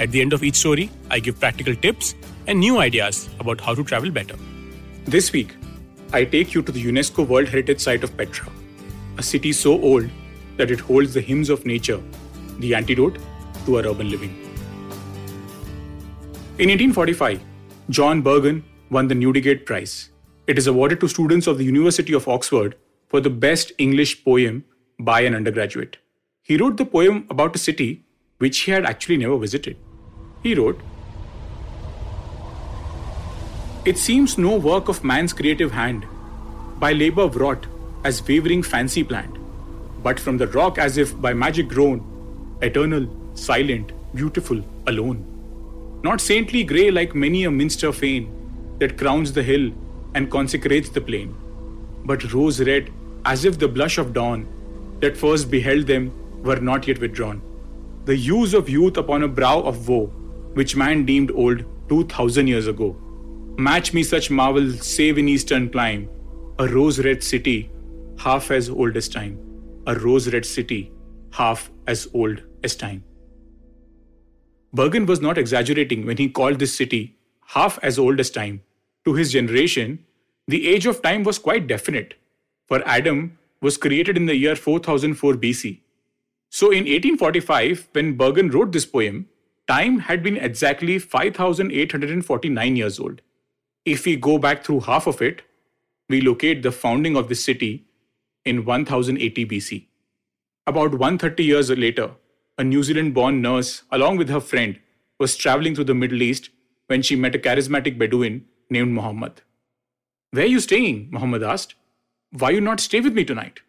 At the end of each story, I give practical tips and new ideas about how to travel better. This week, I take you to the UNESCO World Heritage Site of Petra, a city so old that it holds the hymns of nature, the antidote to our urban living. In 1845, John Burgon won the Newdigate Prize. It is awarded to students of the University of Oxford for the best English poem by an undergraduate. He wrote the poem about a city which he had actually never visited. He wrote, It seems no work of man's creative hand, by labor wrought, as wavering fancy planned, but from the rock as if by magic grown, eternal, silent, beautiful, alone. Not saintly grey like many a minster fane that crowns the hill and consecrates the plain, but rose red as if the blush of dawn that first beheld them were not yet withdrawn. The hues of youth upon a brow of woe which man deemed old 2000 years ago. Match me such marvel save in eastern clime, a rose red city, half as old as time, a rose red city, half as old as time. Burgon was not exaggerating when he called this city half as old as time. To his generation, the age of time was quite definite, for Adam was created in the year 4004 BC. So in 1845, when Burgon wrote this poem, time had been exactly 5,849 years old. If we go back through half of it, we locate the founding of the city in 1080 BC. About 130 years later, a New Zealand born nurse, along with her friend, was traveling through the Middle East when she met a charismatic Bedouin named Muhammad. Where are you staying? Muhammad asked. Why you not stay with me tonight?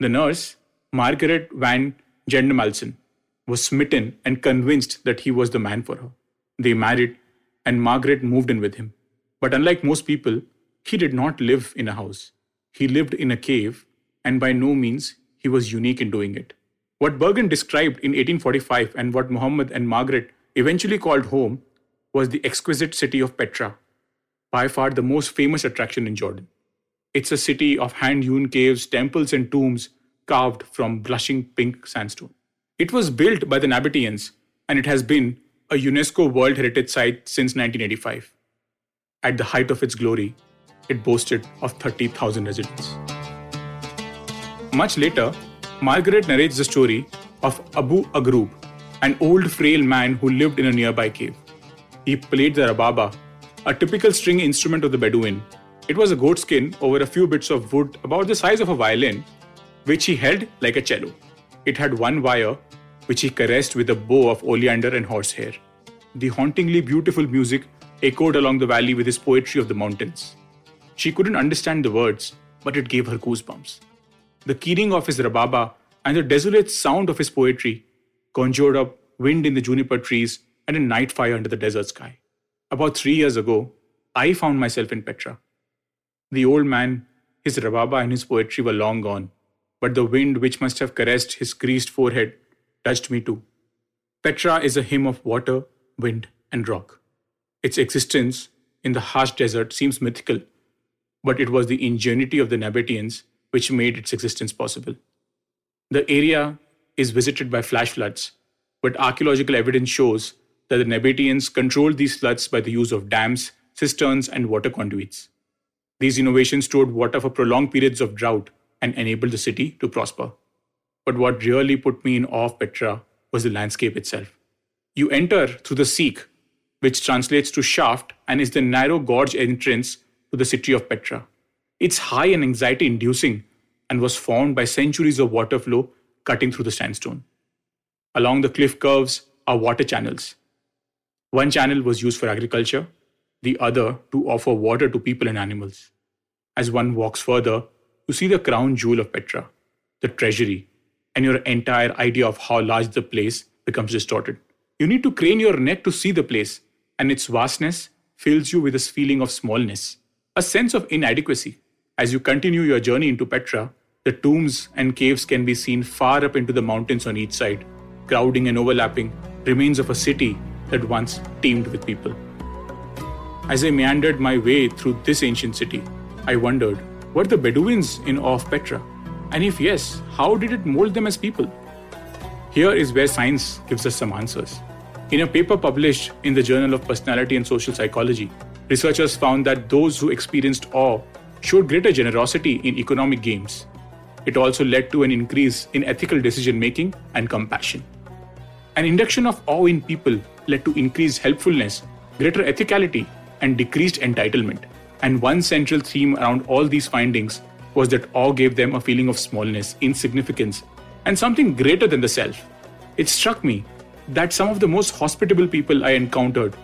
The nurse, Margaret van Geldermalsen, was smitten and convinced that he was the man for her. They married, and Margaret moved in with him. But unlike most people, he did not live in a house. He lived in a cave, and by no means he was unique in doing it. What Burgon described in 1845 and what Muhammad and Margaret eventually called home was the exquisite city of Petra, by far the most famous attraction in Jordan. It's a city of hand hewn caves, temples, and tombs carved from blushing pink sandstone. It was built by the Nabateans and it has been a UNESCO World Heritage Site since 1985. At the height of its glory, it boasted of 30,000 residents. Much later, Margaret narrates the story of Abu Agrub, an old frail man who lived in a nearby cave. He played the rababa, a typical string instrument of the Bedouin. It was a goat skin over a few bits of wood about the size of a violin, which he held like a cello. It had one wire, which he caressed with a bow of oleander and horsehair. The hauntingly beautiful music echoed along the valley with his poetry of the mountains. She couldn't understand the words, but it gave her goosebumps. The keening of his rababa and the desolate sound of his poetry conjured up wind in the juniper trees and a night fire under the desert sky. About three years ago, I found myself in Petra. The old man, his rababa, and his poetry were long gone, but the wind which must have caressed his creased forehead touched me too. Petra is a hymn of water, wind, and rock. Its existence in the harsh desert seems mythical, but it was the ingenuity of the Nabateans which made its existence possible. The area is visited by flash floods, but archaeological evidence shows that the Nabateans controlled these floods by the use of dams, cisterns, and water conduits. These innovations stored water for prolonged periods of drought and enabled the city to prosper. But what really put me in awe of Petra was the landscape itself. You enter through the Siq, which translates to shaft and is the narrow gorge entrance to the city of Petra. It's high and anxiety inducing and was formed by centuries of water flow cutting through the sandstone. Along the cliff curves are water channels. One channel was used for agriculture, the other to offer water to people and animals. As one walks further, you see the crown jewel of Petra, the treasury, and your entire idea of how large the place becomes distorted. You need to crane your neck to see the place, and its vastness fills you with this feeling of smallness, a sense of inadequacy. As you continue your journey into Petra, the tombs and caves can be seen far up into the mountains on each side, crowding and overlapping remains of a city that once teemed with people. As I meandered my way through this ancient city, I wondered were the Bedouins in awe of Petra? And if yes, how did it mold them as people? Here is where science gives us some answers. In a paper published in the Journal of Personality and Social Psychology, researchers found that those who experienced awe showed greater generosity in economic games. It also led to an increase in ethical decision making and compassion. An induction of awe in people led to increased helpfulness, greater ethicality, and decreased entitlement. And one central theme around all these findings was that awe gave them a feeling of smallness, insignificance, and something greater than the self. It struck me that some of the most hospitable people I encountered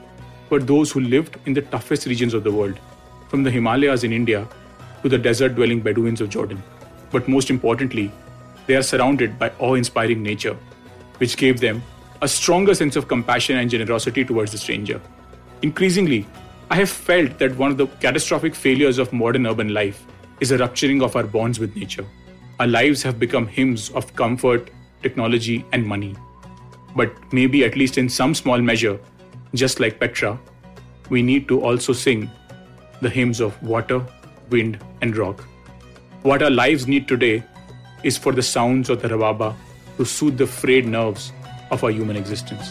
were those who lived in the toughest regions of the world, from the Himalayas in India to the desert dwelling Bedouins of Jordan. But most importantly, they are surrounded by awe inspiring nature, which gave them a stronger sense of compassion and generosity towards the stranger. Increasingly, I have felt that one of the catastrophic failures of modern urban life is a rupturing of our bonds with nature. Our lives have become hymns of comfort, technology, and money. But maybe, at least in some small measure, just like Petra, we need to also sing the hymns of water, wind, and rock. What our lives need today is for the sounds of the rababa to soothe the frayed nerves of our human existence.